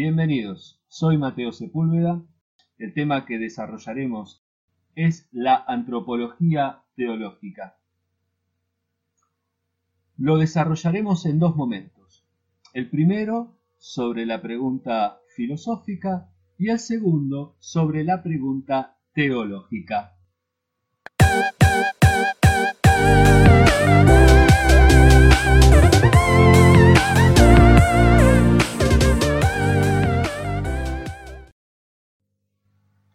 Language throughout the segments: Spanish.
Bienvenidos, soy Mateo Sepúlveda. El tema que desarrollaremos es la antropología teológica. Lo desarrollaremos en dos momentos. El primero sobre la pregunta filosófica y el segundo sobre la pregunta teológica.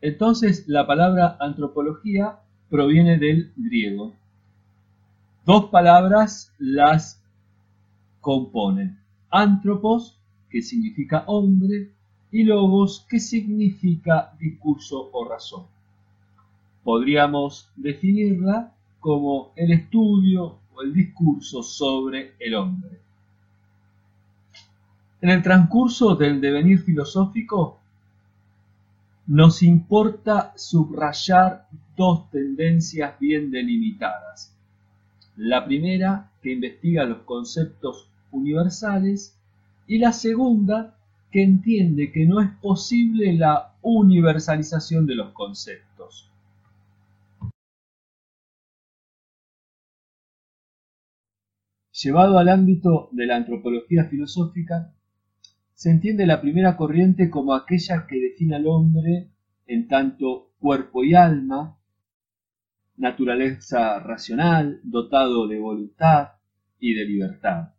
Entonces la palabra antropología proviene del griego. Dos palabras las componen. Antropos, que significa hombre, y logos, que significa discurso o razón. Podríamos definirla como el estudio o el discurso sobre el hombre. En el transcurso del devenir filosófico, nos importa subrayar dos tendencias bien delimitadas. La primera, que investiga los conceptos universales, y la segunda, que entiende que no es posible la universalización de los conceptos. Llevado al ámbito de la antropología filosófica, se entiende la primera corriente como aquella que define al hombre en tanto cuerpo y alma, naturaleza racional, dotado de voluntad y de libertad.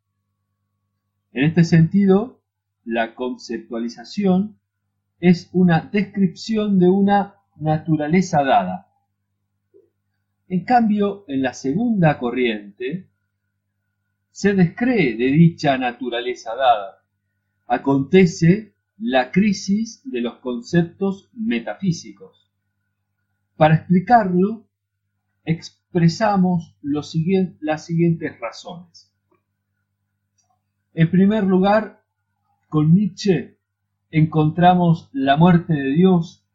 En este sentido, la conceptualización es una descripción de una naturaleza dada. En cambio, en la segunda corriente, se descree de dicha naturaleza dada acontece la crisis de los conceptos metafísicos. Para explicarlo, expresamos las siguientes razones. En primer lugar, con Nietzsche encontramos la muerte de Dios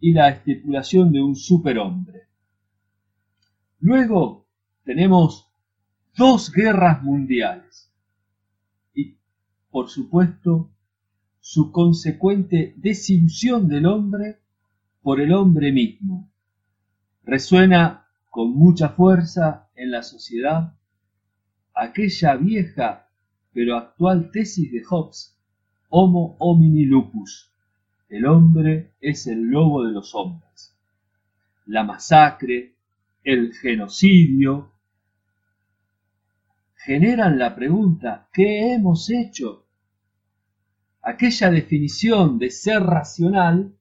y la estipulación de un superhombre. Luego tenemos dos guerras mundiales por supuesto, su consecuente desilusión del hombre por el hombre mismo. Resuena con mucha fuerza en la sociedad aquella vieja pero actual tesis de Hobbes, Homo homini lupus, el hombre es el lobo de los hombres. La masacre, el genocidio, generan la pregunta, ¿qué hemos hecho? Aquella definición de ser racional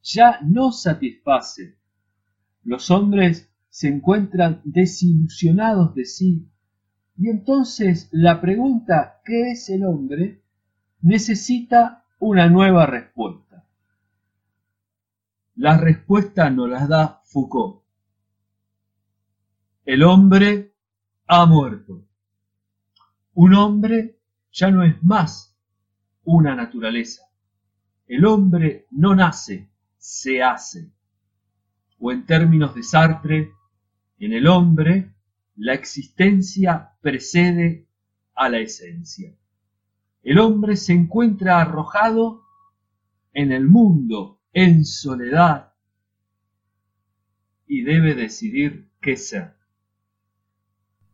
ya no satisface. Los hombres se encuentran desilusionados de sí y entonces la pregunta ¿qué es el hombre? necesita una nueva respuesta. La respuesta nos la da Foucault. El hombre ha muerto. Un hombre ya no es más una naturaleza. El hombre no nace, se hace. O en términos de Sartre, en el hombre la existencia precede a la esencia. El hombre se encuentra arrojado en el mundo, en soledad, y debe decidir qué ser.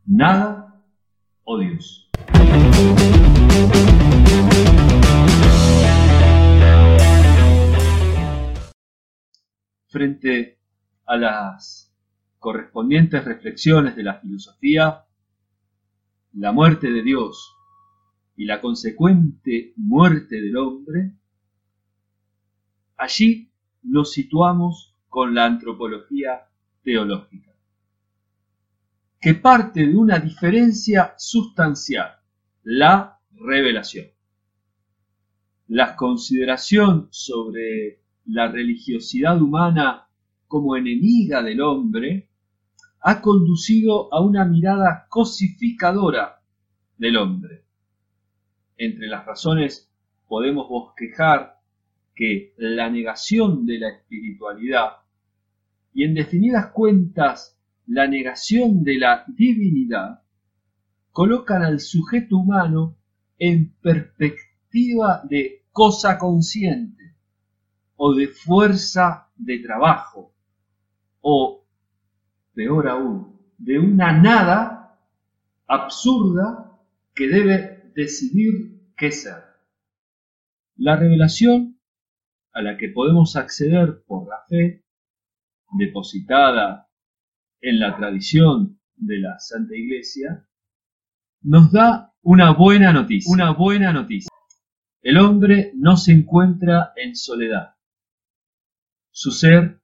Nada o Dios. Frente a las correspondientes reflexiones de la filosofía, la muerte de Dios y la consecuente muerte del hombre, allí nos situamos con la antropología teológica, que parte de una diferencia sustancial la revelación. La consideración sobre la religiosidad humana como enemiga del hombre ha conducido a una mirada cosificadora del hombre. Entre las razones podemos bosquejar que la negación de la espiritualidad y en definidas cuentas la negación de la divinidad colocan al sujeto humano en perspectiva de cosa consciente o de fuerza de trabajo o, peor aún, de una nada absurda que debe decidir qué ser. La revelación a la que podemos acceder por la fe, depositada en la tradición de la Santa Iglesia, nos da una buena noticia. Una buena noticia. El hombre no se encuentra en soledad. Su ser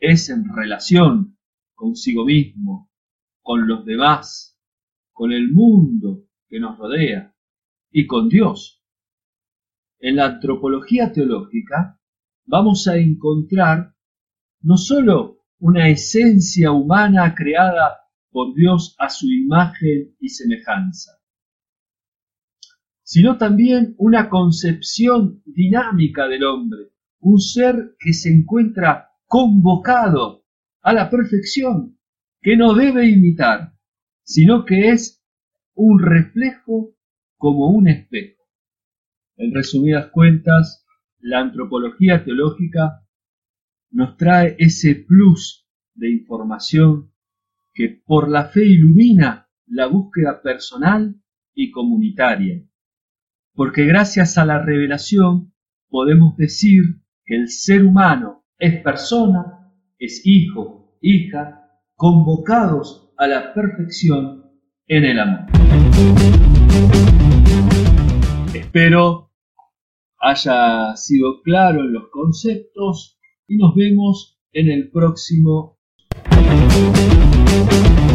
es en relación consigo mismo, con los demás, con el mundo que nos rodea y con Dios. En la antropología teológica vamos a encontrar no sólo una esencia humana creada por Dios a su imagen y semejanza, sino también una concepción dinámica del hombre, un ser que se encuentra convocado a la perfección, que no debe imitar, sino que es un reflejo como un espejo. En resumidas cuentas, la antropología teológica nos trae ese plus de información que por la fe ilumina la búsqueda personal y comunitaria. Porque gracias a la revelación podemos decir que el ser humano es persona, es hijo, hija, convocados a la perfección en el amor. Espero haya sido claro en los conceptos y nos vemos en el próximo Thank you